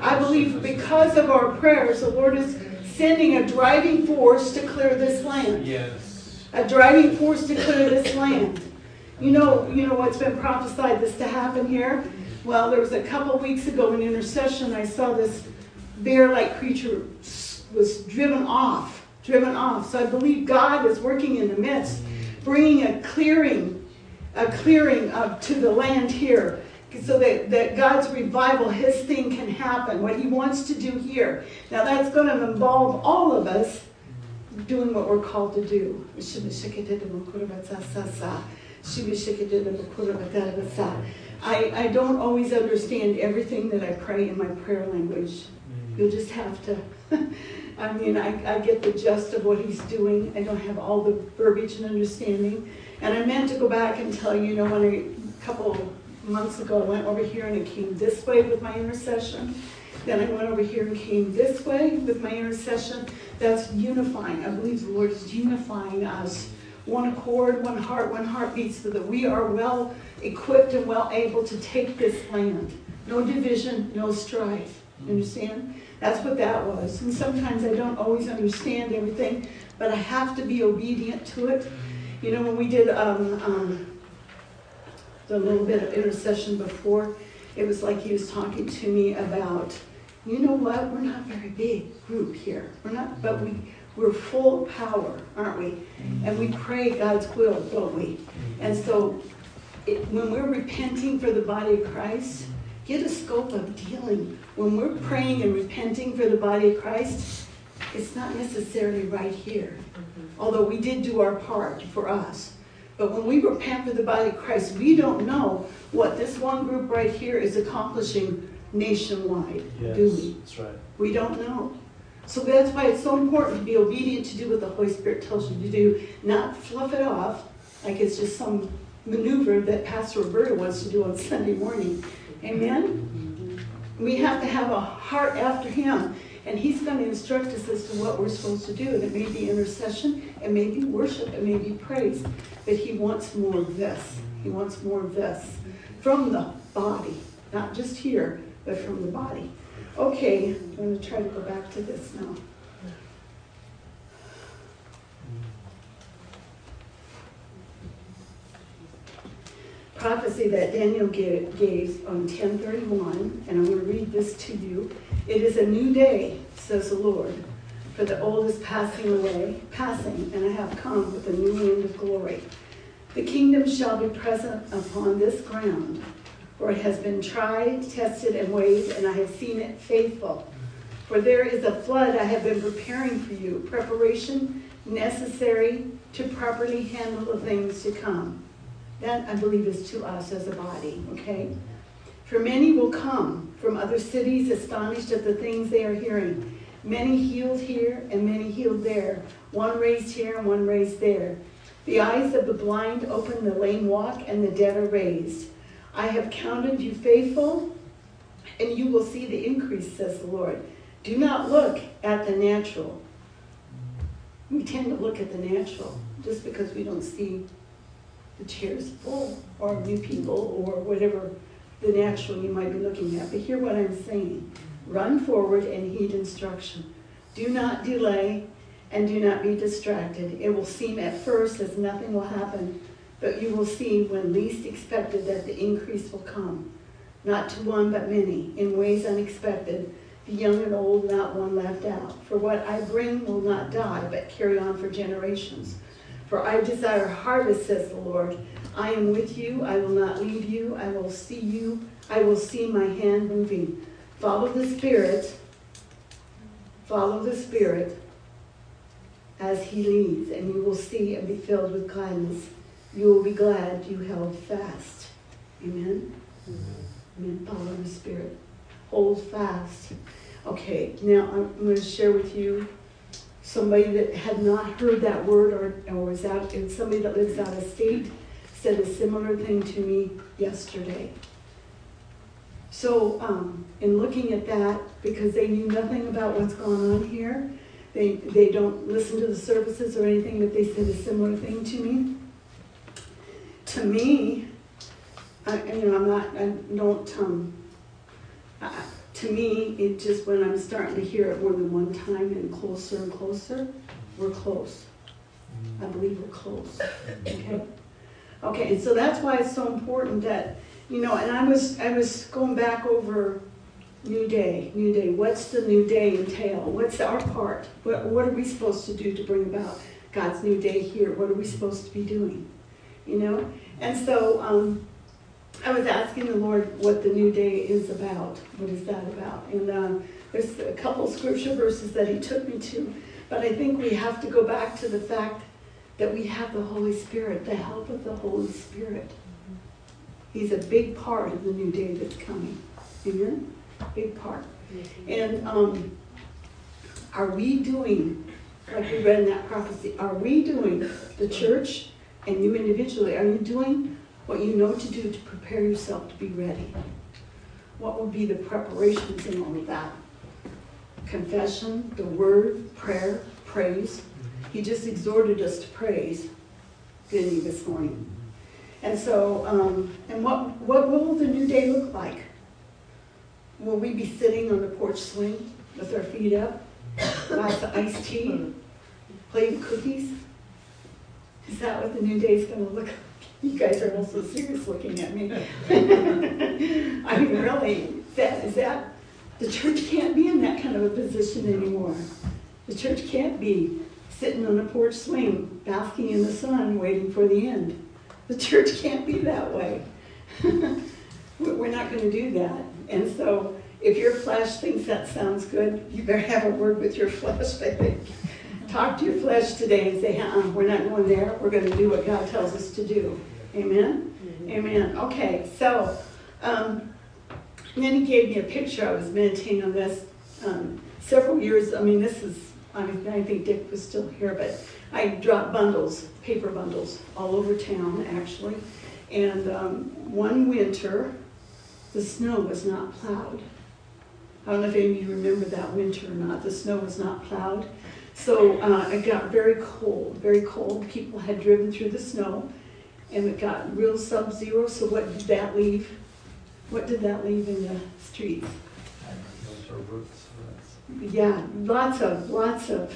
I believe because of our prayers, the Lord is sending a driving force to clear this land. Yes. A driving force to clear this land. You know, you know what's been prophesied this to happen here? Well, there was a couple weeks ago in intercession, I saw this bear-like creature was driven off, driven off. So I believe God is working in the midst, bringing a clearing, a clearing of, to the land here so that, that God's revival, His thing can happen, what He wants to do here. Now that's going to involve all of us doing what we're called to do. I, I don't always understand everything that I pray in my prayer language. Mm. You'll just have to. I mean, I, I get the gist of what he's doing. I don't have all the verbiage and understanding. And I meant to go back and tell you, you know, when I, a couple months ago, I went over here and it came this way with my intercession. Then I went over here and came this way with my intercession. That's unifying. I believe the Lord is unifying us. One accord, one heart, one heartbeat, so that we are well equipped and well able to take this land. No division, no strife. You understand? That's what that was. And sometimes I don't always understand everything, but I have to be obedient to it. You know, when we did um, um, the little bit of intercession before, it was like he was talking to me about, you know what, we're not a very big group here. We're not, but we, we're full of power, aren't we? And we pray God's will, don't we? And so it, when we're repenting for the body of Christ, get a scope of dealing. When we're praying and repenting for the body of Christ, it's not necessarily right here. Mm-hmm. Although we did do our part for us. But when we repent for the body of Christ, we don't know what this one group right here is accomplishing nationwide, yes, do we? That's right. We don't know. So that's why it's so important to be obedient to do what the Holy Spirit tells you to do, not fluff it off like it's just some maneuver that Pastor Roberta wants to do on Sunday morning. Amen? Mm-hmm. We have to have a heart after Him. And He's going to instruct us as to what we're supposed to do. And it may be intercession, it may be worship, it may be praise. But He wants more of this. He wants more of this from the body, not just here, but from the body. Okay, I'm going to try to go back to this now. prophecy that Daniel gave, gave on 1031, and I'm going to read this to you. It is a new day, says the Lord, for the old is passing away, passing, and I have come with a new wind of glory. The kingdom shall be present upon this ground, for it has been tried, tested, and weighed, and I have seen it faithful. For there is a flood I have been preparing for you, preparation necessary to properly handle the things to come. That, I believe, is to us as a body, okay? For many will come from other cities astonished at the things they are hearing. Many healed here and many healed there. One raised here and one raised there. The eyes of the blind open, the lame walk, and the dead are raised. I have counted you faithful, and you will see the increase, says the Lord. Do not look at the natural. We tend to look at the natural just because we don't see the chair's full, or new people, or whatever the natural you might be looking at. But hear what I'm saying. Run forward and heed instruction. Do not delay and do not be distracted. It will seem at first as nothing will happen, but you will see when least expected that the increase will come. Not to one, but many, in ways unexpected, the young and old, not one left out. For what I bring will not die, but carry on for generations. For I desire harvest, says the Lord. I am with you. I will not leave you. I will see you. I will see my hand moving. Follow the Spirit. Follow the Spirit as He leads, and you will see and be filled with kindness. You will be glad you held fast. Amen? Amen. Follow the Spirit. Hold fast. Okay, now I'm going to share with you somebody that had not heard that word or, or was out, and somebody that lives out of state said a similar thing to me yesterday. So, um, in looking at that, because they knew nothing about what's going on here, they, they don't listen to the services or anything, but they said a similar thing to me. To me, I, you know, I'm not, I don't, um, to me, it just when I'm starting to hear it more than one time and closer and closer, we're close. I believe we're close. Okay? Okay, and so that's why it's so important that, you know, and I was I was going back over new day, new day. What's the new day entail? What's our part? What what are we supposed to do to bring about God's new day here? What are we supposed to be doing? You know? And so um, I was asking the Lord what the new day is about. What is that about? And uh, there's a couple scripture verses that He took me to, but I think we have to go back to the fact that we have the Holy Spirit, the help of the Holy Spirit. He's a big part of the new day that's coming. Amen? Big part. And um, are we doing, like we read in that prophecy, are we doing, the church and you individually, are you doing what you know to do to prepare yourself to be ready? What would be the preparations in all of that? Confession, the word, prayer, praise. He just exhorted us to praise, didn't he, this morning? And so, um, and what, what will the new day look like? Will we be sitting on the porch swing with our feet up, glass of iced tea, playing cookies? Is that what the new day is going to look like? You guys are all so serious looking at me. I mean, really, that is that the church can't be in that kind of a position anymore. The church can't be sitting on a porch swing, basking in the sun, waiting for the end. The church can't be that way. We're not going to do that. And so, if your flesh thinks that sounds good, you better have a word with your flesh, I think. Talk to your flesh today and say, uh we're not going there. We're going to do what God tells us to do. Amen? Mm-hmm. Amen. Okay, so, um, then he gave me a picture. I was meditating on this um, several years. I mean, this is, I, mean, I think Dick was still here, but I dropped bundles, paper bundles, all over town, actually. And um, one winter, the snow was not plowed. I don't know if any of you remember that winter or not. The snow was not plowed. So uh, it got very cold, very cold. People had driven through the snow and it got real sub-zero, so what did that leave? What did that leave in the streets? Yeah, lots of, lots of.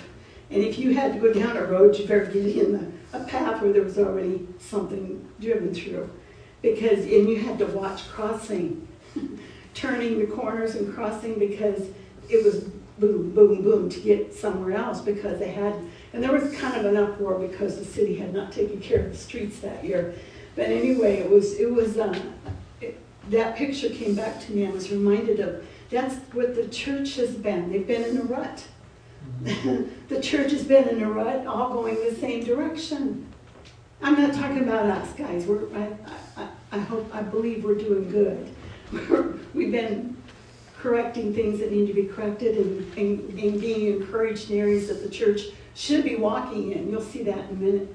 And if you had to go down a road, you better get in a path where there was already something driven through. Because, and you had to watch crossing, turning the corners and crossing because it was boom, boom, boom to get somewhere else because they had and there was kind of an uproar because the city had not taken care of the streets that year. But anyway, it was, it was, uh, it, that picture came back to me. I was reminded of that's what the church has been. They've been in a rut. The church has been in a rut, all going the same direction. I'm not talking about us, guys. We're, I, I, I hope, I believe we're doing good. We've been correcting things that need to be corrected and, and, and being encouraged in areas that the church should be walking in. You'll see that in a minute.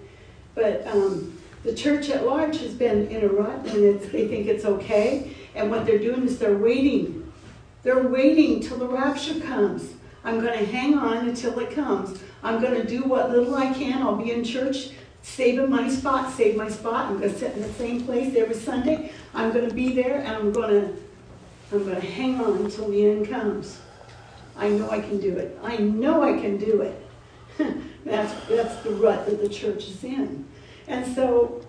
But um, the church at large has been in a rut and they think it's okay. And what they're doing is they're waiting. They're waiting till the rapture comes. I'm going to hang on until it comes. I'm going to do what little I can. I'll be in church, saving my spot, save my spot. I'm going to sit in the same place every Sunday. I'm going to be there and I'm going to I'm going to hang on until the end comes. I know I can do it. I know I can do it. that's, that's the rut that the church is in. And so,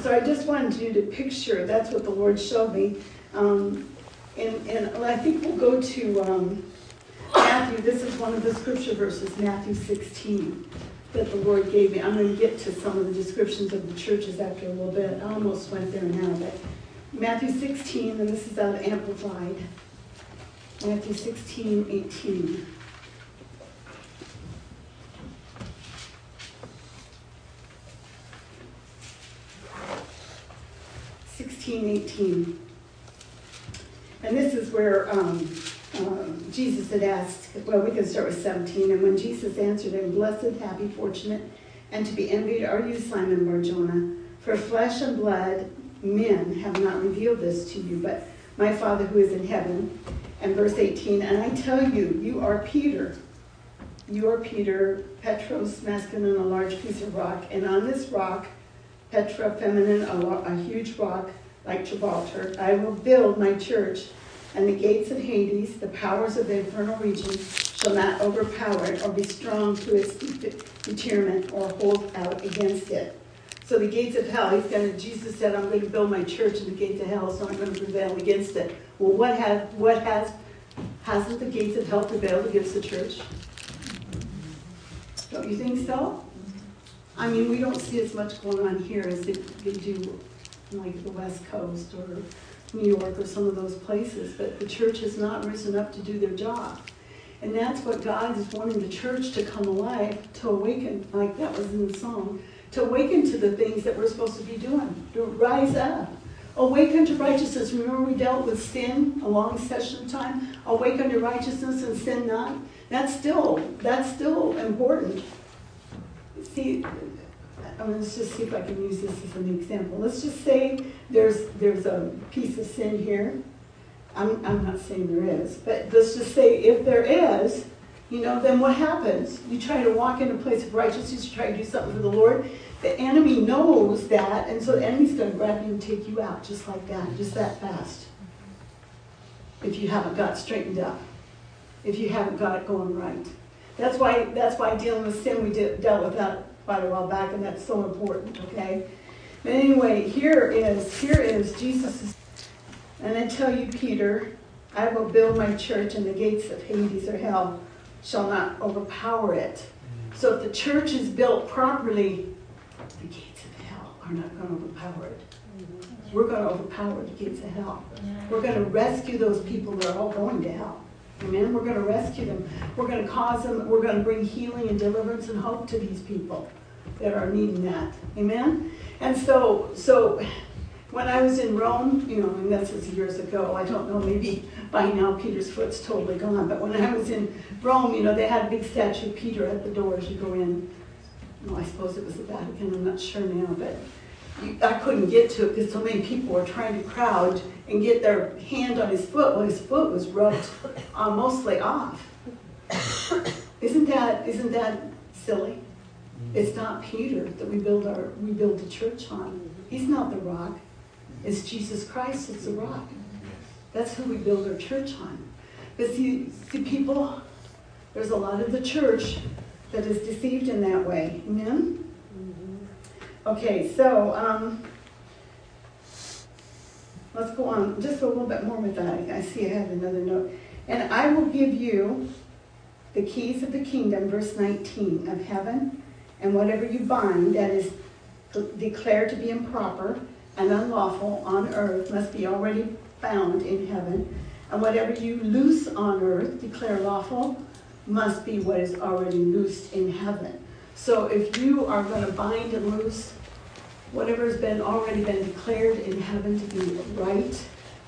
so I just wanted you to picture, that's what the Lord showed me. Um, and, and I think we'll go to um, Matthew. This is one of the scripture verses, Matthew 16, that the Lord gave me. I'm going to get to some of the descriptions of the churches after a little bit. I almost went there now, but Matthew 16, and this is out of Amplified. Matthew 16, 18. 16, 18. And this is where um, um, Jesus had asked, well, we can start with 17. And when Jesus answered him, Blessed, happy, fortunate, and to be envied are you, Simon Barjona, for flesh and blood, men have not revealed this to you, but my Father who is in heaven. And verse 18, and I tell you, you are Peter. You are Peter, Petros, masculine, a large piece of rock. And on this rock, Petra, feminine, a, a huge rock, like Gibraltar. I will build my church, and the gates of Hades, the powers of the infernal region, shall not overpower it or be strong to its determent or hold out against it. So the gates of hell, he's going to, Jesus said, I'm going to build my church and the gates of hell is not going to prevail against it. Well, what has, what has, hasn't the gates of hell prevailed against the church? Don't you think so? I mean, we don't see as much going on here as they do like the West Coast or New York or some of those places, but the church has not risen up to do their job. And that's what God is wanting the church to come alive, to awaken, like that was in the song, to awaken to the things that we're supposed to be doing, to rise up. Awaken to righteousness. Remember we dealt with sin a long session of time? Awaken to righteousness and sin not. That's still, that's still important. See, I mean, let's just see if I can use this as an example. Let's just say there's there's a piece of sin here. I'm, I'm not saying there is, but let's just say if there is, you know, then what happens? You try to walk in a place of righteousness, you try to do something for the Lord. The enemy knows that, and so the enemy's going to grab you and take you out just like that, just that fast. If you haven't got straightened up, if you haven't got it going right. That's why, that's why dealing with sin, we did, dealt with that quite a while back, and that's so important, okay? But anyway, here is, here is Jesus' And I tell you, Peter, I will build my church, and the gates of Hades or hell shall not overpower it. So if the church is built properly, the gates of hell are not going to overpower it. We're going to overpower the gates of hell. We're going to rescue those people that are all going to hell. Amen. We're going to rescue them. We're going to cause them, we're going to bring healing and deliverance and hope to these people that are needing that. Amen. And so, so when I was in Rome, you know, and this is years ago, I don't know, maybe by now Peter's foot's totally gone, but when I was in Rome, you know, they had a big statue of Peter at the door as you go in. Well, I suppose it was the Vatican, I'm not sure now, but you, I couldn't get to it because so many people were trying to crowd and get their hand on his foot. Well, his foot was rubbed uh, mostly off. Isn't that, isn't that silly? It's not Peter that we build our we build the church on. He's not the rock. It's Jesus Christ It's the rock. That's who we build our church on. But see, see, people, there's a lot of the church that is deceived in that way. Amen? Okay, so um, let's go on just a little bit more with that. I see I have another note. And I will give you the keys of the kingdom, verse 19, of heaven, and whatever you bind that is declared to be improper and unlawful on earth must be already found in heaven, and whatever you loose on earth, declare lawful, must be what is already loosed in heaven. So if you are going to bind and loose whatever has been already been declared in heaven to be right,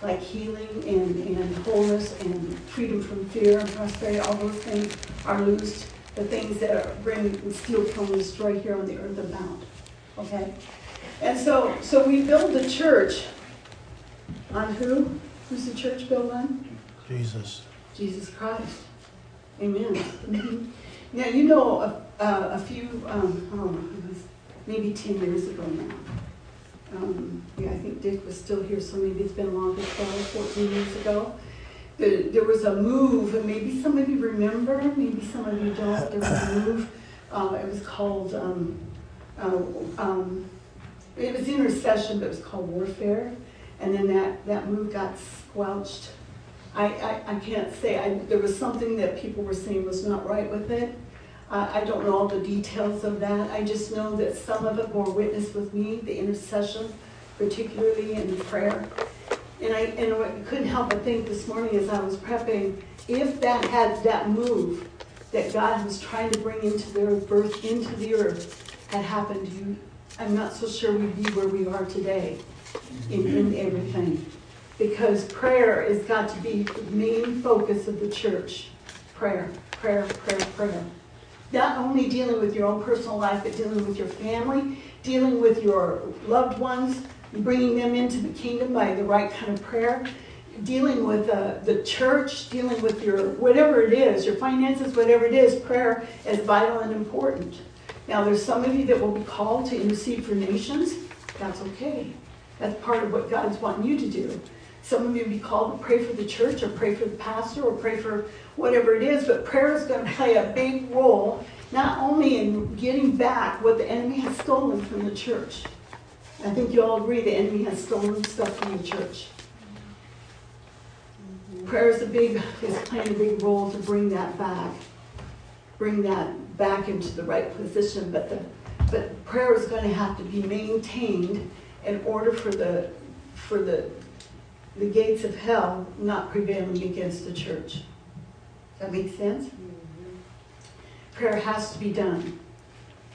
like healing and, and wholeness and freedom from fear and prosperity, all those things are loosed. The things that are bring steal, kill, and destroy here on the earth are bound. Okay? And so, so we build the church on who? Who's the church built on? Jesus. Jesus Christ. Amen. Mm-hmm. Now, you know, a, a few, um, oh, it was maybe 10 years ago now. Um, yeah, I think Dick was still here, so maybe it's been longer, 12, 14 years ago. The, there was a move, and maybe some of you remember, maybe some of you don't. There was a move. Uh, it was called um, uh, um, it was intercession, but it was called warfare. And then that, that move got squelched. I, I, I can't say. I, there was something that people were saying was not right with it. I don't know all the details of that. I just know that some of it bore witness with me, the intercession, particularly in prayer. And I, and I couldn't help but think this morning as I was prepping, if that had that move that God was trying to bring into the earth, birth into the earth, had happened, you I'm not so sure we'd be where we are today in, in everything. Because prayer has got to be the main focus of the church. Prayer, prayer, prayer, prayer. Not only dealing with your own personal life, but dealing with your family, dealing with your loved ones, bringing them into the kingdom by the right kind of prayer, dealing with uh, the church, dealing with your whatever it is, your finances, whatever it is, prayer is vital and important. Now, there's some of you that will be called to intercede for nations. That's okay. That's part of what God's wanting you to do. Some of you will be called to pray for the church or pray for the pastor or pray for whatever it is, but prayer is going to play a big role not only in getting back what the enemy has stolen from the church. I think you all agree the enemy has stolen stuff from the church. Mm-hmm. Prayer is a big is playing a big role to bring that back, bring that back into the right position. But the but prayer is going to have to be maintained in order for the for the the gates of hell not prevailing against the church. Does that make sense? Mm-hmm. Prayer has to be done.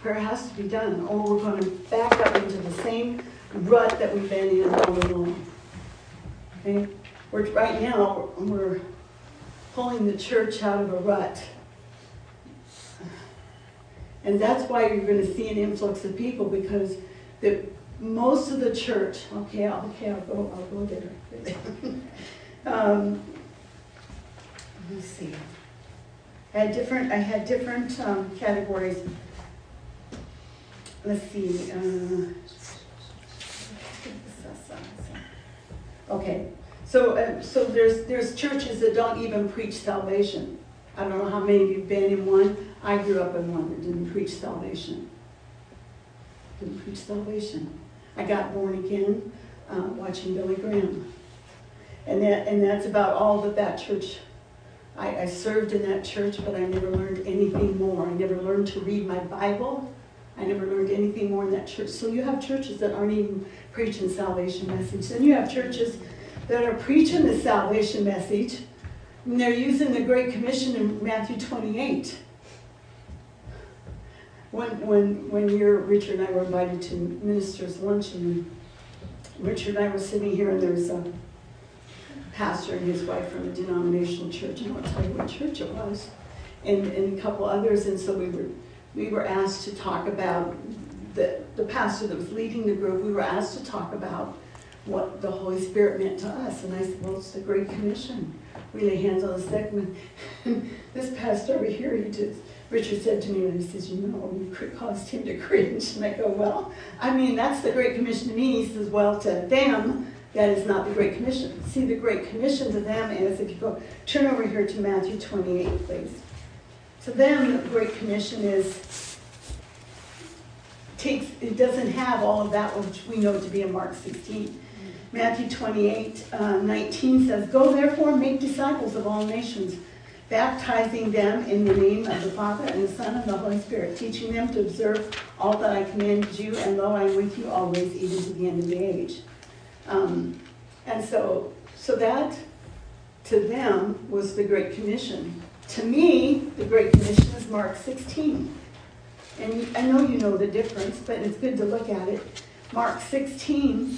Prayer has to be done, or we're going to back up into the same rut that we've been in all along. Okay? We're, right now, we're pulling the church out of a rut. And that's why you're going to see an influx of people because the, most of the church, okay, okay, I'll go, I'll go there. um, let me see. I had different, I had different um, categories. Let's see. Uh, okay, so uh, so there's there's churches that don't even preach salvation. I don't know how many of you've been in one. I grew up in one that didn't preach salvation. Didn't preach salvation. I got born again uh, watching Billy Graham, and that and that's about all that that church I, I served in that church, but I never learned anything more. I never learned to read my Bible. I never learned anything more in that church. So you have churches that aren't even preaching salvation message. Then you have churches that are preaching the salvation message, and they're using the Great Commission in Matthew 28. When, when, when Richard and I were invited to ministers' luncheon, Richard and I were sitting here, and there was a pastor and his wife from a denominational church. I won't tell you what church it was, and, and a couple others. And so we were we were asked to talk about the the pastor that was leading the group. We were asked to talk about what the Holy Spirit meant to us. And I said, well, it's the Great Commission. We lay hands on the sick. And this pastor over here, he just Richard said to me, and he says, you know, you caused him to cringe. And I go, well, I mean, that's the Great Commission to me. He says, well, to them, that is not the Great Commission. See, the Great Commission to them is, if you go, turn over here to Matthew 28, please. To them, the Great Commission is, takes, it doesn't have all of that which we know to be in Mark 16. Matthew 28, uh, 19 says, Go therefore make disciples of all nations, baptizing them in the name of the Father and the Son and the Holy Spirit, teaching them to observe all that I commanded you, and lo, I am with you always, even to the end of the age. Um, and so, so that to them was the Great Commission. To me, the Great Commission is Mark 16. And I know you know the difference, but it's good to look at it. Mark 16,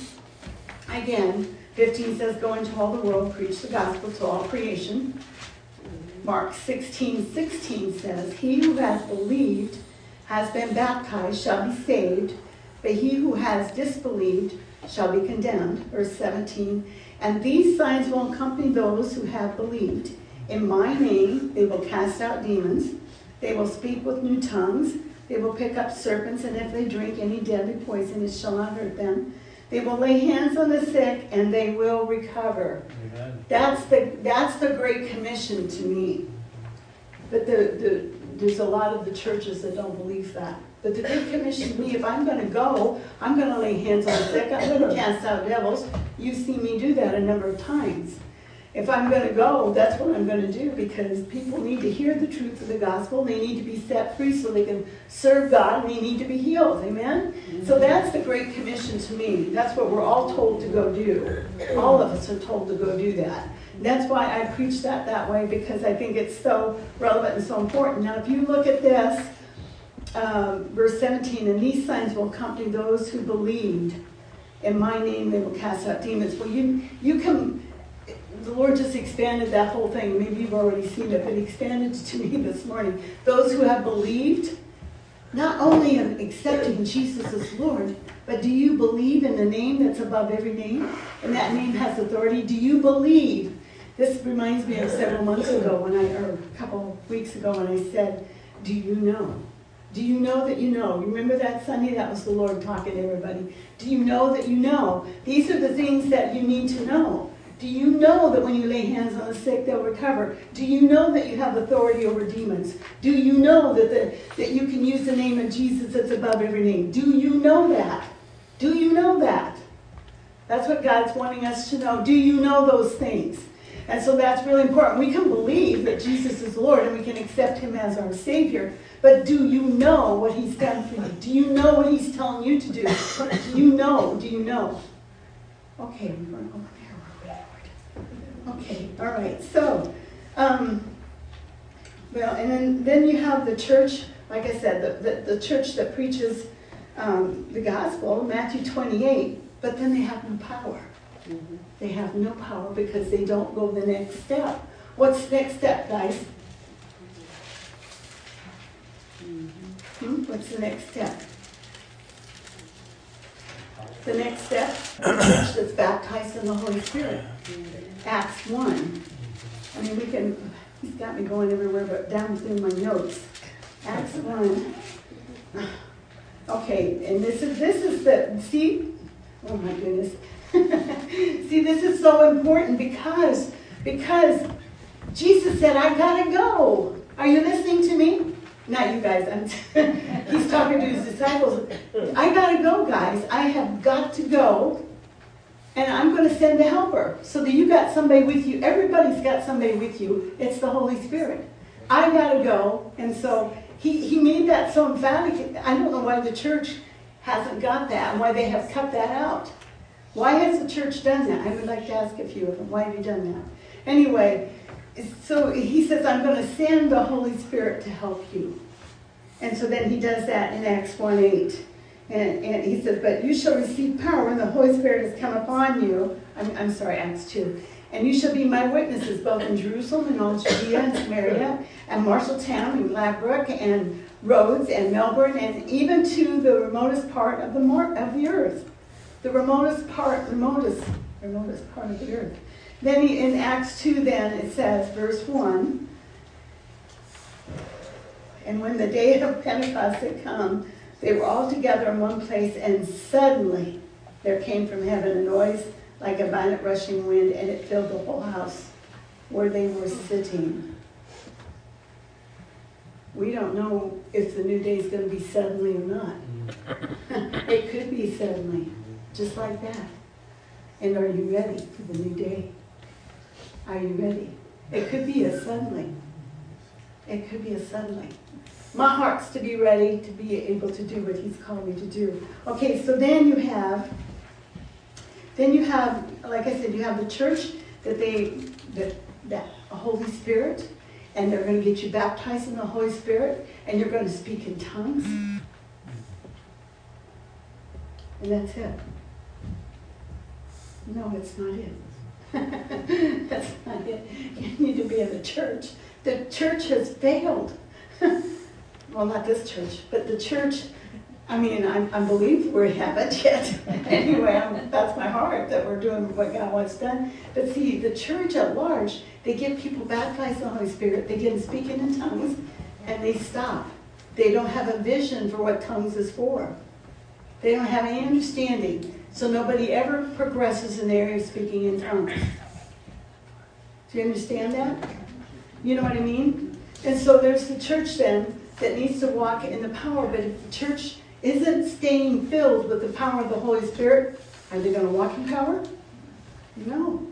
again, 15 says, Go into all the world, preach the gospel to all creation. Mark 16, 16 says, He who has believed has been baptized shall be saved, but he who has disbelieved shall be condemned. Verse 17. And these signs will accompany those who have believed. In my name they will cast out demons. They will speak with new tongues. They will pick up serpents, and if they drink any deadly poison, it shall not hurt them. They will lay hands on the sick, and they will recover. Amen. That's the that's the Great Commission to me. But the, the, there's a lot of the churches that don't believe that. But the Great Commission to me, if I'm going to go, I'm going to lay hands on the sick, I'm going to cast out devils. You've seen me do that a number of times. If I'm going to go, that's what I'm going to do because people need to hear the truth of the gospel. They need to be set free so they can serve God and they need to be healed. Amen? Mm-hmm. So that's the Great Commission to me. That's what we're all told to go do. All of us are told to go do that. That's why I preach that that way because I think it's so relevant and so important. Now, if you look at this, um, verse 17, and these signs will accompany those who believed. In my name they will cast out demons. Well, you, you can, the Lord just expanded that whole thing. Maybe you've already seen it, but He expanded to me this morning. Those who have believed, not only in accepting Jesus as Lord, but do you believe in the name that's above every name? And that name has authority. Do you believe? This reminds me of several months ago when I, or a couple weeks ago when I said, Do you know? Do you know that you know? Remember that Sunday? That was the Lord talking to everybody. Do you know that you know? These are the things that you need to know. Do you know that when you lay hands on the sick, they'll recover? Do you know that you have authority over demons? Do you know that, the, that you can use the name of Jesus that's above every name? Do you know that? Do you know that? That's what God's wanting us to know. Do you know those things? And so that's really important. We can believe that Jesus is Lord and we can accept him as our Savior, but do you know what he's done for you? Do you know what he's telling you to do? Do you know? Do you know? Okay, we're going over there. Okay, all right. So, um, well, and then, then you have the church, like I said, the, the, the church that preaches um, the gospel, Matthew 28, but then they have no power. Mm-hmm. They have no power because they don't go the next step. What's the next step, guys? Mm-hmm. Hmm? What's the next step? The next step, the church that's baptized in the Holy Spirit. Acts 1. I mean, we can, he's got me going everywhere but down through my notes. Acts 1. Okay, and this is this is the see, oh my goodness. see, this is so important because because Jesus said, I gotta go. Are you listening to me? Not you guys. he's talking to his disciples. I gotta go, guys. I have got to go. And I'm going to send a helper so that you got somebody with you. Everybody's got somebody with you. It's the Holy Spirit. I got to go. And so he, he made that so emphatic. I don't know why the church hasn't got that and why they have cut that out. Why has the church done that? I would like to ask a few of them. Why have you done that? Anyway, so he says, I'm going to send the Holy Spirit to help you. And so then he does that in Acts 1 8. And, and he says, But you shall receive power when the Holy Spirit has come upon you. I'm, I'm sorry, Acts 2. And you shall be my witnesses both in Jerusalem and all Judea and Samaria and Marshalltown and Gladbrook and Rhodes and Melbourne and even to the remotest part of the, mar- of the earth. The remotest part, remotest, remotest part of the earth. Then he, in Acts 2, then it says, verse 1 And when the day of Pentecost had come, they were all together in one place, and suddenly there came from heaven a noise like a violent rushing wind, and it filled the whole house where they were sitting. We don't know if the new day is going to be suddenly or not. it could be suddenly, just like that. And are you ready for the new day? Are you ready? It could be a suddenly. It could be a suddenly. My heart's to be ready to be able to do what He's called me to do. Okay, so then you have then you have, like I said, you have the church that they, that, that Holy Spirit, and they're going to get you baptized in the Holy Spirit, and you're going to speak in tongues. And that's it. No, it's not it. that's not it. You need to be in the church. The church has failed. well, not this church, but the church I mean, I, I believe we haven't yet. anyway, I'm, that's my heart that we're doing what God wants done. But see, the church at large, they get people baptized in the Holy Spirit, they get them speaking in tongues, and they stop. They don't have a vision for what tongues is for. They don't have any understanding. So nobody ever progresses in the area of speaking in tongues. Do you understand that? You know what I mean? And so there's the church then that needs to walk in the power, but if the church isn't staying filled with the power of the Holy Spirit, are they going to walk in power? No.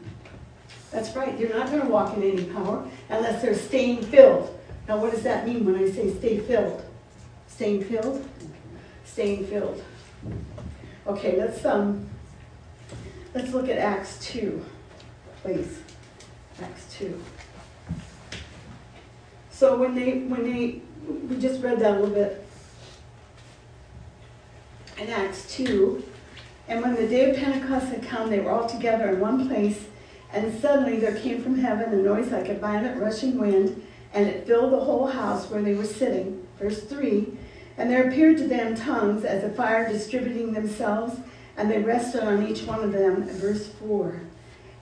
That's right. You're not going to walk in any power unless they're staying filled. Now, what does that mean when I say stay filled? Staying filled? Staying filled. Okay, let's um let's look at Acts 2, please. Acts 2. So when they when they we just read that a little bit in Acts 2. And when the day of Pentecost had come, they were all together in one place. And suddenly there came from heaven a noise like a violent rushing wind, and it filled the whole house where they were sitting. Verse 3 And there appeared to them tongues as a fire distributing themselves, and they rested on each one of them. Verse 4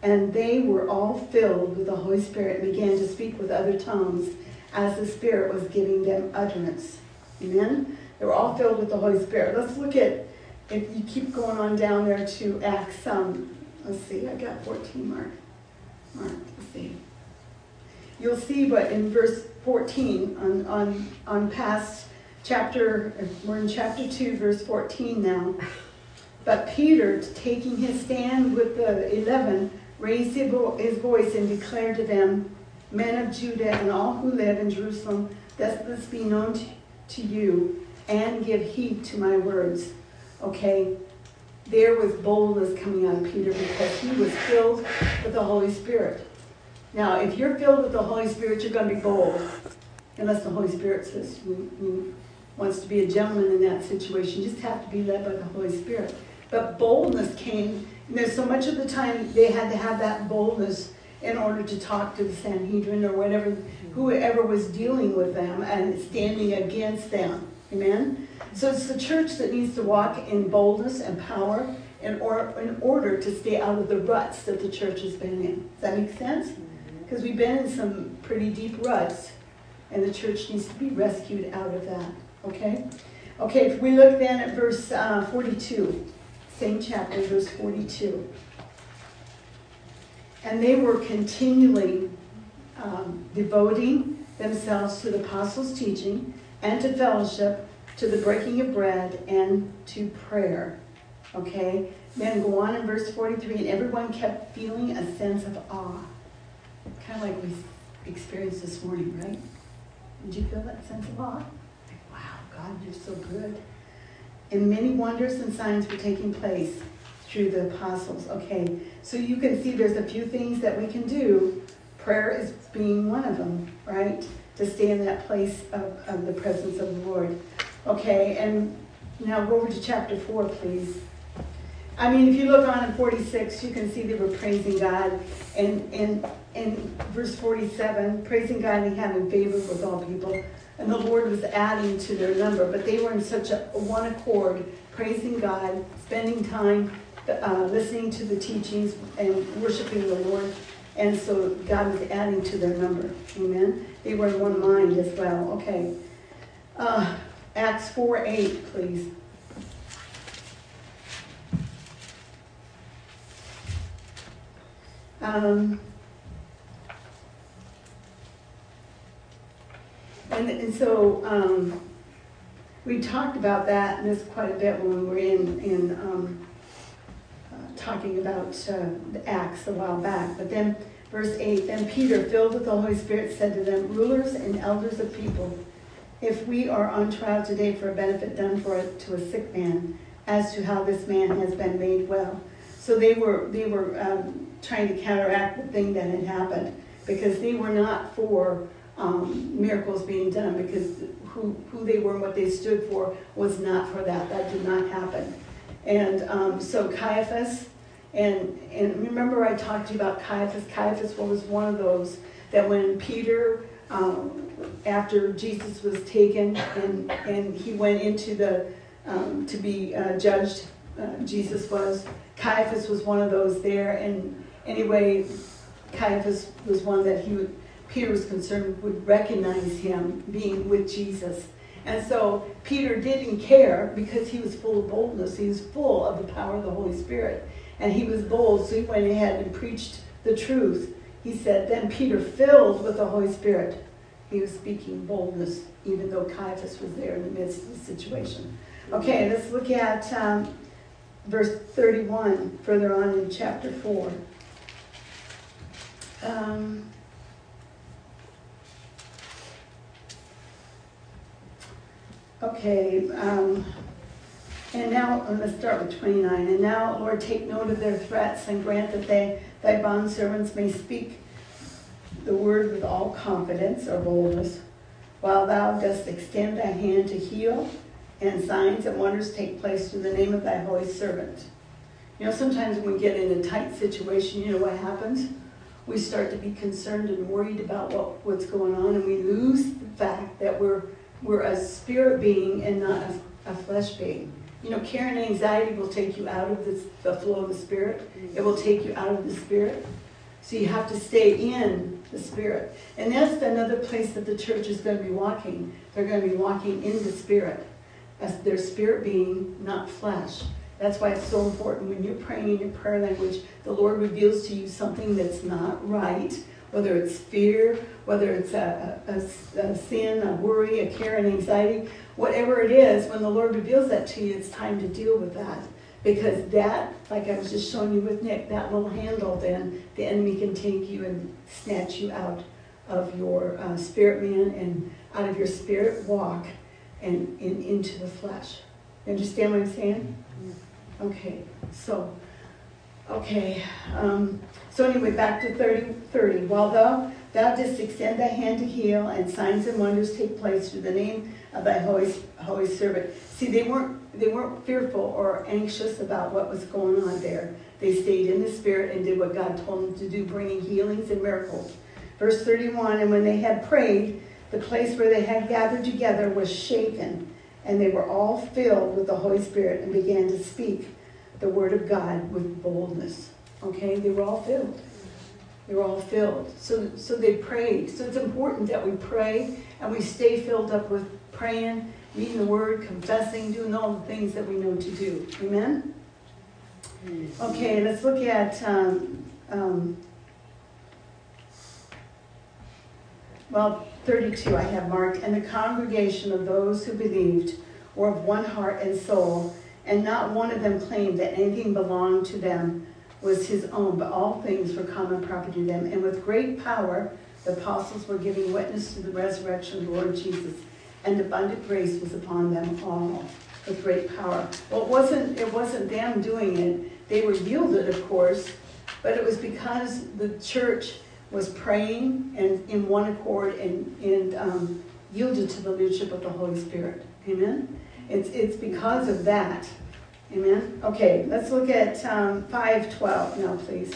And they were all filled with the Holy Spirit and began to speak with other tongues as the Spirit was giving them utterance. Amen? They were all filled with the Holy Spirit. Let's look at, if you keep going on down there to Acts, um, let's see, I got 14 mark. Mark, let's see. You'll see, but in verse 14, on, on, on past chapter, we're in chapter 2, verse 14 now. But Peter, taking his stand with the eleven, raised his voice and declared to them, Men of Judah and all who live in Jerusalem, let this be known to, you, and give heed to my words. Okay? There was boldness coming of Peter because he was filled with the Holy Spirit. Now, if you're filled with the Holy Spirit, you're going to be bold. Unless the Holy Spirit says wants to be a gentleman in that situation. You just have to be led by the Holy Spirit. But boldness came, you know, so much of the time they had to have that boldness in order to talk to the Sanhedrin or whatever, whoever was dealing with them and standing against them. Amen? So it's the church that needs to walk in boldness and power in, or, in order to stay out of the ruts that the church has been in. Does that make sense? Because we've been in some pretty deep ruts, and the church needs to be rescued out of that. Okay? Okay, if we look then at verse uh, 42, same chapter, verse 42. And they were continually um, devoting themselves to the apostles' teaching and to fellowship, to the breaking of bread, and to prayer. Okay? Then go on in verse 43, and everyone kept feeling a sense of awe. Kind of like we experienced this morning, right? Did you feel that sense of awe? Like, wow, God, you're so good. And many wonders and signs were taking place through the apostles. Okay, so you can see there's a few things that we can do. Prayer is being one of them, right? To stay in that place of, of the presence of the Lord. Okay, and now go over to chapter 4, please. I mean, if you look on in 46, you can see they were praising God. And in, in verse 47, praising God and having favor with all people. And the Lord was adding to their number. But they were in such a one accord, praising God, spending time uh, listening to the teachings and worshiping the Lord. And so God was adding to their number. Amen. They were in one mind as well. Okay. Uh, Acts 4 8, please. Um, and, and so um, we talked about that and this quite a bit when we were in, in um, talking about uh, the Acts a while back. But then, verse 8 Then Peter, filled with the Holy Spirit, said to them, Rulers and elders of people, if we are on trial today for a benefit done for it to a sick man, as to how this man has been made well. So they were they were um, trying to counteract the thing that had happened because they were not for um, miracles being done because who, who they were and what they stood for was not for that. That did not happen. And um, so Caiaphas, and, and remember I talked to you about Caiaphas. Caiaphas was one of those that when Peter, um, after Jesus was taken and, and he went into the, um, to be uh, judged, uh, Jesus was, Caiaphas was one of those there. And anyway, Caiaphas was one that he would, Peter was concerned would recognize him being with Jesus. And so Peter didn't care because he was full of boldness. He was full of the power of the Holy Spirit. And he was bold, so he went ahead and preached the truth. He said, Then Peter, filled with the Holy Spirit, he was speaking boldness, even though Caiaphas was there in the midst of the situation. Okay, let's look at um, verse 31, further on in chapter 4. Um, okay, um, and now, I'm going to start with 29. And now, Lord, take note of their threats and grant that they, thy bondservants may speak the word with all confidence or boldness, while thou dost extend thy hand to heal, and signs and wonders take place through the name of thy holy servant. You know, sometimes when we get in a tight situation, you know what happens? We start to be concerned and worried about what, what's going on, and we lose the fact that we're, we're a spirit being and not a, a flesh being. You know, care and anxiety will take you out of this, the flow of the Spirit. It will take you out of the Spirit. So you have to stay in the Spirit. And that's another place that the church is going to be walking. They're going to be walking in the Spirit. As their spirit being, not flesh. That's why it's so important when you're praying in your prayer language, the Lord reveals to you something that's not right, whether it's fear, whether it's a, a, a, sin, a worry, a care, an anxiety, whatever it is, when the Lord reveals that to you, it's time to deal with that. Because that, like I was just showing you with Nick, that little handle, then the enemy can take you and snatch you out of your uh, spirit man and out of your spirit walk and in, into the flesh. You understand what I'm saying? Okay, so, okay. Um, so anyway, back to 30, 30. While thou, thou didst extend thy hand to heal, and signs and wonders take place through the name of thy holy, holy servant. See, they weren't, they weren't fearful or anxious about what was going on there. They stayed in the spirit and did what God told them to do, bringing healings and miracles. Verse 31, and when they had prayed, the place where they had gathered together was shaken, and they were all filled with the Holy Spirit and began to speak the word of God with boldness. Okay, they were all filled. They were all filled. So, so they prayed. So it's important that we pray and we stay filled up with praying, reading the word, confessing, doing all the things that we know to do. Amen? Okay, let's look at um, um, well, 32 I have marked. And the congregation of those who believed were of one heart and soul, and not one of them claimed that anything belonged to them was his own, but all things were common property to them. And with great power, the apostles were giving witness to the resurrection of the Lord Jesus, and abundant grace was upon them all with great power. Well, it wasn't, it wasn't them doing it. They were yielded, of course, but it was because the church was praying and in one accord and, and um, yielded to the leadership of the Holy Spirit. Amen? It's, it's because of that. Amen? Okay, let's look at um, 512 now, please.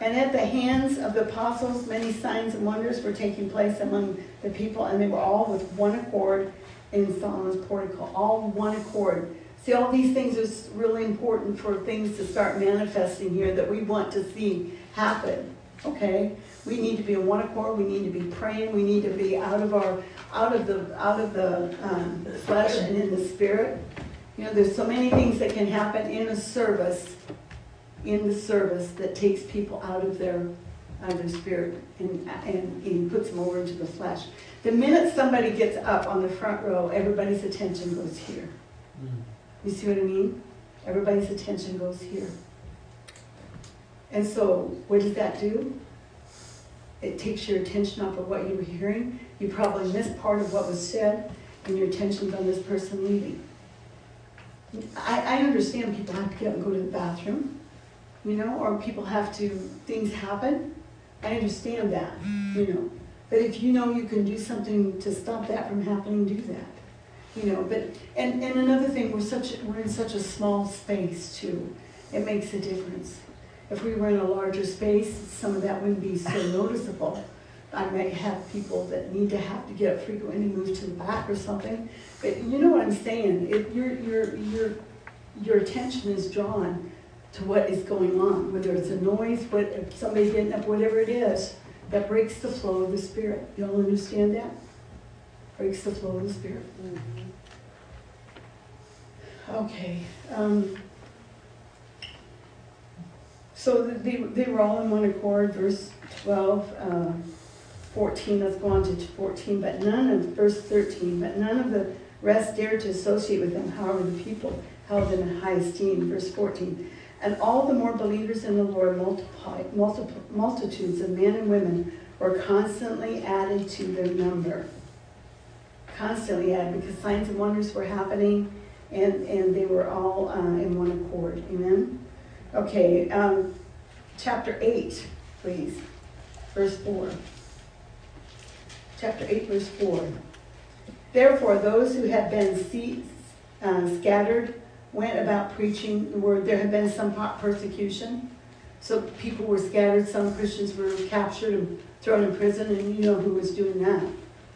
And at the hands of the apostles, many signs and wonders were taking place among the people, and they were all with one accord in Solomon's portico. All one accord. See, all these things are really important for things to start manifesting here that we want to see happen. Okay, we need to be in one accord. We need to be praying. We need to be out of our out of the out of the um, flesh and in the spirit. You know, there's so many things that can happen in a service, in the service that takes people out of their out of their spirit and, and, and puts them over into the flesh. The minute somebody gets up on the front row, everybody's attention goes here. You see what I mean? Everybody's attention goes here. And so, what does that do? It takes your attention off of what you were hearing. You probably missed part of what was said, and your attention's on this person leaving. I, I understand people have to get up and go to the bathroom, you know, or people have to, things happen. I understand that, you know. But if you know you can do something to stop that from happening, do that. You know, but and, and another thing, we're such we're in such a small space too. It makes a difference. If we were in a larger space, some of that wouldn't be so noticeable. I might have people that need to have to get up frequently and move to the back or something. You know what I'm saying? It, your, your, your, your attention is drawn to what is going on, whether it's a noise, what, if somebody's getting up, whatever it is, that breaks the flow of the Spirit. You all understand that? Breaks the flow of the Spirit. Mm-hmm. Okay. Um, so they, they were all in one accord, verse 12, uh, 14, let's go on to 14, but none of, verse 13, but none of the rest dared to associate with them, however the people held them in high esteem, verse 14. And all the more believers in the Lord multiplied, multiple, multitudes of men and women were constantly added to their number. Constantly added, because signs and wonders were happening, and, and they were all uh, in one accord. Amen? Okay, um, chapter 8, please, verse 4. Chapter 8, verse 4. Therefore, those who had been uh, scattered went about preaching the word. There had been some persecution. So people were scattered. Some Christians were captured and thrown in prison, and you know who was doing that.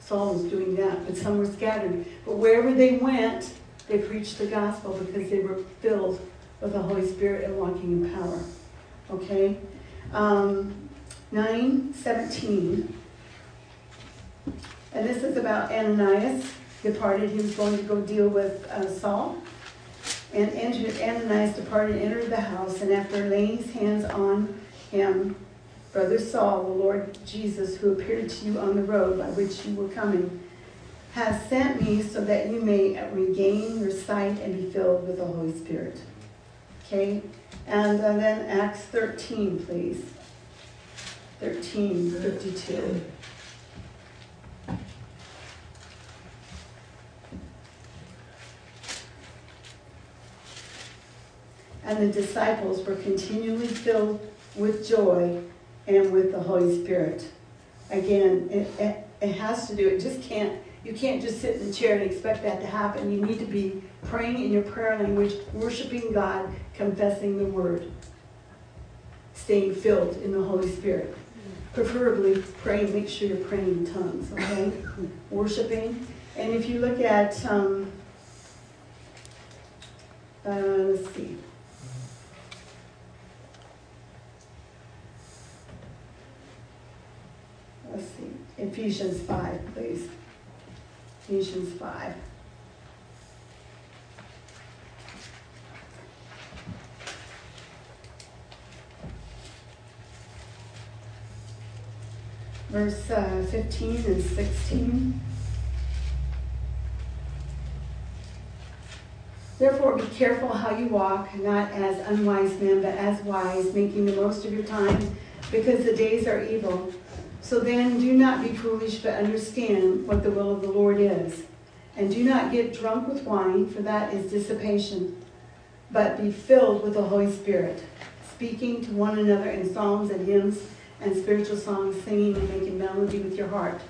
Saul was doing that, but some were scattered. But wherever they went, they preached the gospel because they were filled with the Holy Spirit and walking in power. Okay? Um, 9 17. And this is about Ananias departed. He was going to go deal with uh, Saul. And entered, Ananias departed and entered the house, and after laying his hands on him, Brother Saul, the Lord Jesus, who appeared to you on the road by which you were coming, has sent me so that you may regain your sight and be filled with the Holy Spirit. Okay? And uh, then Acts 13, please. 13, 52. And the disciples were continually filled with joy and with the Holy Spirit. Again, it, it, it has to do, it just can't, you can't just sit in the chair and expect that to happen. You need to be praying in your prayer language, worshiping God, confessing the word, staying filled in the Holy Spirit. Preferably praying, make sure you're praying in tongues, okay? worshiping. And if you look at, um, uh, let's see. Let's see, Ephesians 5, please. Ephesians 5. Verse uh, 15 and 16. Therefore, be careful how you walk, not as unwise men, but as wise, making the most of your time, because the days are evil. So then, do not be foolish, but understand what the will of the Lord is. And do not get drunk with wine, for that is dissipation, but be filled with the Holy Spirit, speaking to one another in psalms and hymns and spiritual songs, singing and making melody with your heart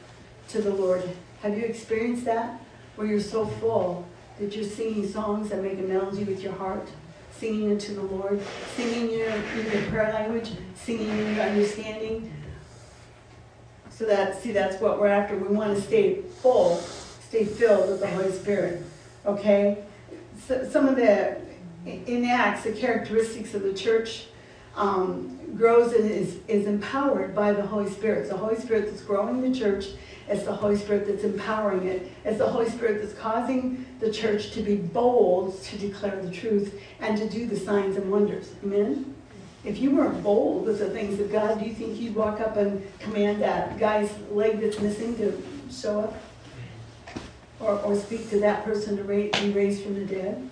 to the Lord. Have you experienced that? Where you're so full that you're singing songs that make a melody with your heart, singing it to the Lord, singing your, your prayer language, singing your understanding. So that, see, that's what we're after. We want to stay full, stay filled with the Holy Spirit. Okay? So, some of the, in Acts, the characteristics of the church um, grows and is, is empowered by the Holy Spirit. It's the Holy Spirit that's growing the church. It's the Holy Spirit that's empowering it. It's the Holy Spirit that's causing the church to be bold to declare the truth and to do the signs and wonders. Amen? If you weren't bold with the things of God, do you think you'd walk up and command that guy's leg that's missing to show up? Or, or speak to that person to be raised from the dead?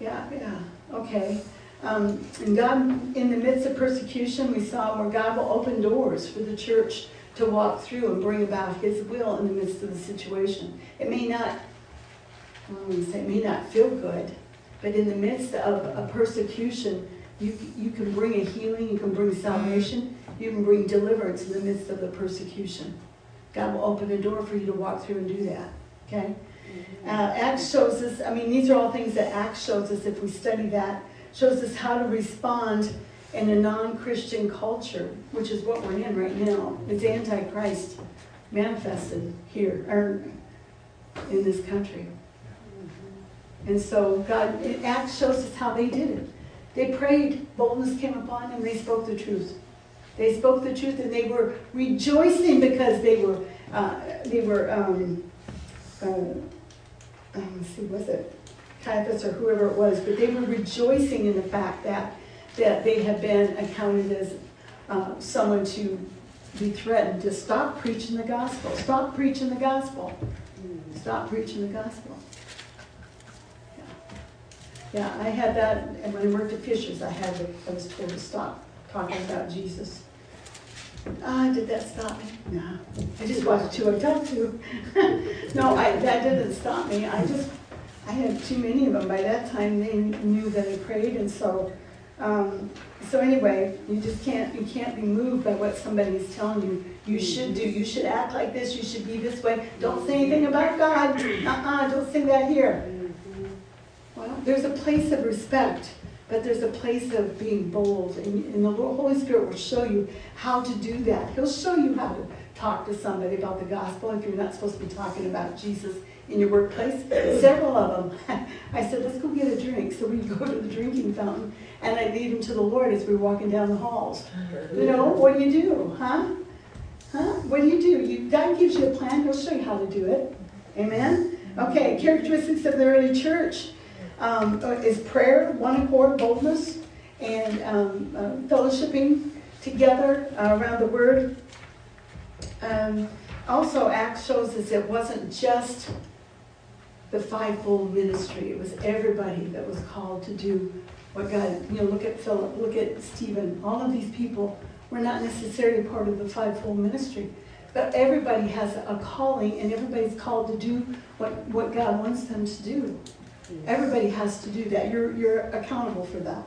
Yeah, yeah, okay. Um, and God, in the midst of persecution, we saw where God will open doors for the church to walk through and bring about His will in the midst of the situation. It may not, I say, it may not feel good, but in the midst of a persecution, you, you can bring a healing, you can bring salvation, you can bring deliverance in the midst of the persecution. God will open a door for you to walk through and do that. Okay? Uh, Acts shows us, I mean, these are all things that Acts shows us if we study that, shows us how to respond in a non Christian culture, which is what we're in right now. It's Antichrist manifested here, or in this country. And so God, Acts shows us how they did it. They prayed, boldness came upon them, they spoke the truth. They spoke the truth and they were rejoicing because they were, uh, they were, um, uh, um, see, was it Caiaphas or whoever it was, but they were rejoicing in the fact that, that they had been accounted as uh, someone to be threatened to stop preaching the gospel. Stop preaching the gospel. Stop preaching the gospel. Yeah, I had that, and when I worked at Fisher's, I had to, I was told to stop talking about Jesus. Ah, did that stop me? No. I just watched who I talked to. no, I, that didn't stop me. I just, I had too many of them. By that time, they knew that I prayed, and so, um, so anyway, you just can't, you can't be moved by what somebody's telling you. You should do. You should act like this. You should be this way. Don't say anything about God. Uh-uh, don't say that here. Well, there's a place of respect, but there's a place of being bold. And, and the Holy Spirit will show you how to do that. He'll show you how to talk to somebody about the gospel if you're not supposed to be talking about Jesus in your workplace. Several of them. I said, let's go get a drink. So we go to the drinking fountain, and I lead them to the Lord as we're walking down the halls. Mm-hmm. You know, what do you do? Huh? Huh? What do you do? You, God gives you a plan. He'll show you how to do it. Amen? Mm-hmm. Okay, characteristics of the early church um, uh, is prayer, one accord, boldness, and um, uh, fellowshipping together uh, around the word. Um, also, Acts shows us it wasn't just the fivefold ministry; it was everybody that was called to do what God. You know, look at Philip, look at Stephen. All of these people were not necessarily part of the fivefold ministry, but everybody has a calling, and everybody's called to do what what God wants them to do. Everybody has to do that. You're you're accountable for that.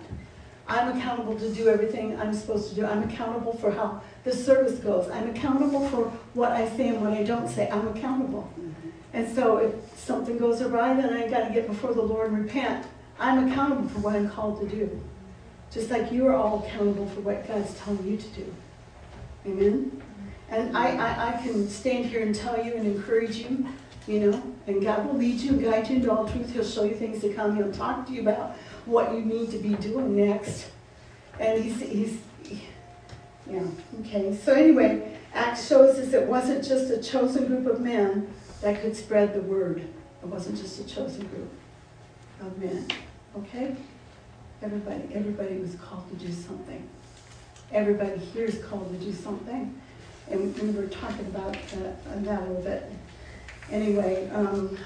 I'm accountable to do everything I'm supposed to do. I'm accountable for how the service goes. I'm accountable for what I say and what I don't say. I'm accountable. And so if something goes awry, then I got to get before the Lord and repent. I'm accountable for what I'm called to do. Just like you are all accountable for what God's telling you to do. Amen? And I, I, I can stand here and tell you and encourage you, you know, and God will lead you and guide you into all truth. He'll show you things to come. He'll talk to you about what you need to be doing next. And he's, he's yeah, okay. So anyway, Acts shows us it wasn't just a chosen group of men that could spread the word. It wasn't just a chosen group of men. Okay? Everybody, everybody was called to do something. Everybody here is called to do something. And we were talking about uh, that a little bit. Anyway, um,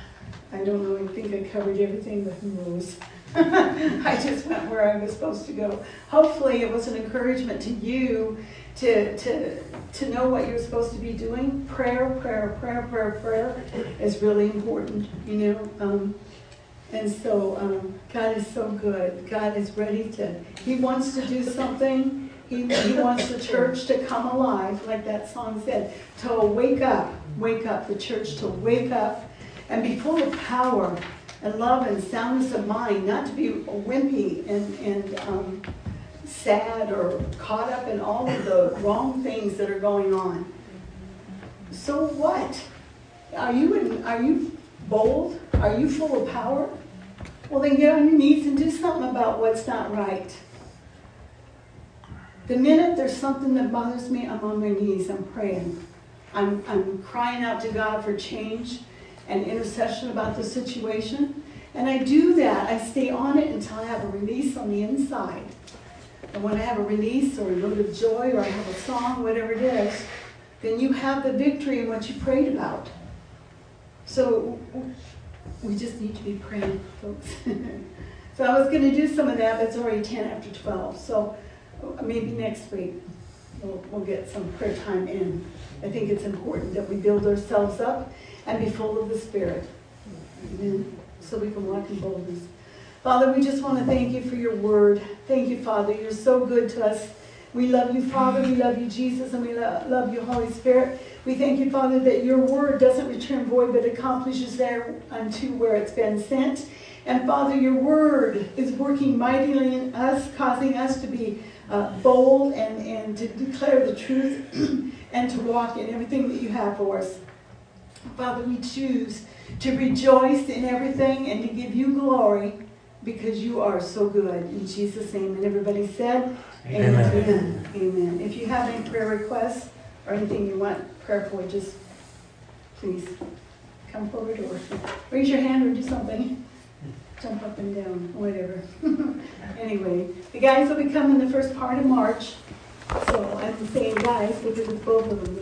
I don't know, I think I covered everything with Rose. I just went where I was supposed to go. Hopefully, it was an encouragement to you to, to, to know what you're supposed to be doing. Prayer, prayer, prayer, prayer, prayer is really important, you know. Um, and so um, God is so good. God is ready to, He wants to do something. He, he wants the church to come alive, like that song said, to wake up, wake up, the church to wake up and be full of power and love and soundness of mind, not to be wimpy and, and um, sad or caught up in all of the wrong things that are going on. So what? Are you in, are you bold? Are you full of power? Well, then get on your knees and do something about what's not right. The minute there's something that bothers me, I'm on my knees. I'm praying. I'm, I'm crying out to God for change and intercession about the situation. And I do that. I stay on it until I have a release on the inside. And when I have a release or a note of joy or I have a song, whatever it is, then you have the victory in what you prayed about. So we just need to be praying, folks. so I was going to do some of that, but it's already 10 after 12. So maybe next week we'll, we'll get some prayer time in. I think it's important that we build ourselves up and be full of the Spirit. Amen. So we can walk in boldness. Father, we just want to thank you for your word. Thank you, Father. You're so good to us. We love you, Father. We love you, Jesus, and we lo- love you, Holy Spirit. We thank you, Father, that your word doesn't return void, but accomplishes there unto where it's been sent. And Father, your word is working mightily in us, causing us to be uh, bold and, and to declare the truth and to walk in everything that you have for us. Father, we choose to rejoice in everything and to give you glory because you are so good. In Jesus' name. And everybody said, Amen. Amen. Amen. If you have any prayer requests or anything you want prayer for, just please come forward or raise your hand or do something. Jump up and down, whatever. anyway, the guys will be coming the first part of March. So I'm saying guys because it's both of them.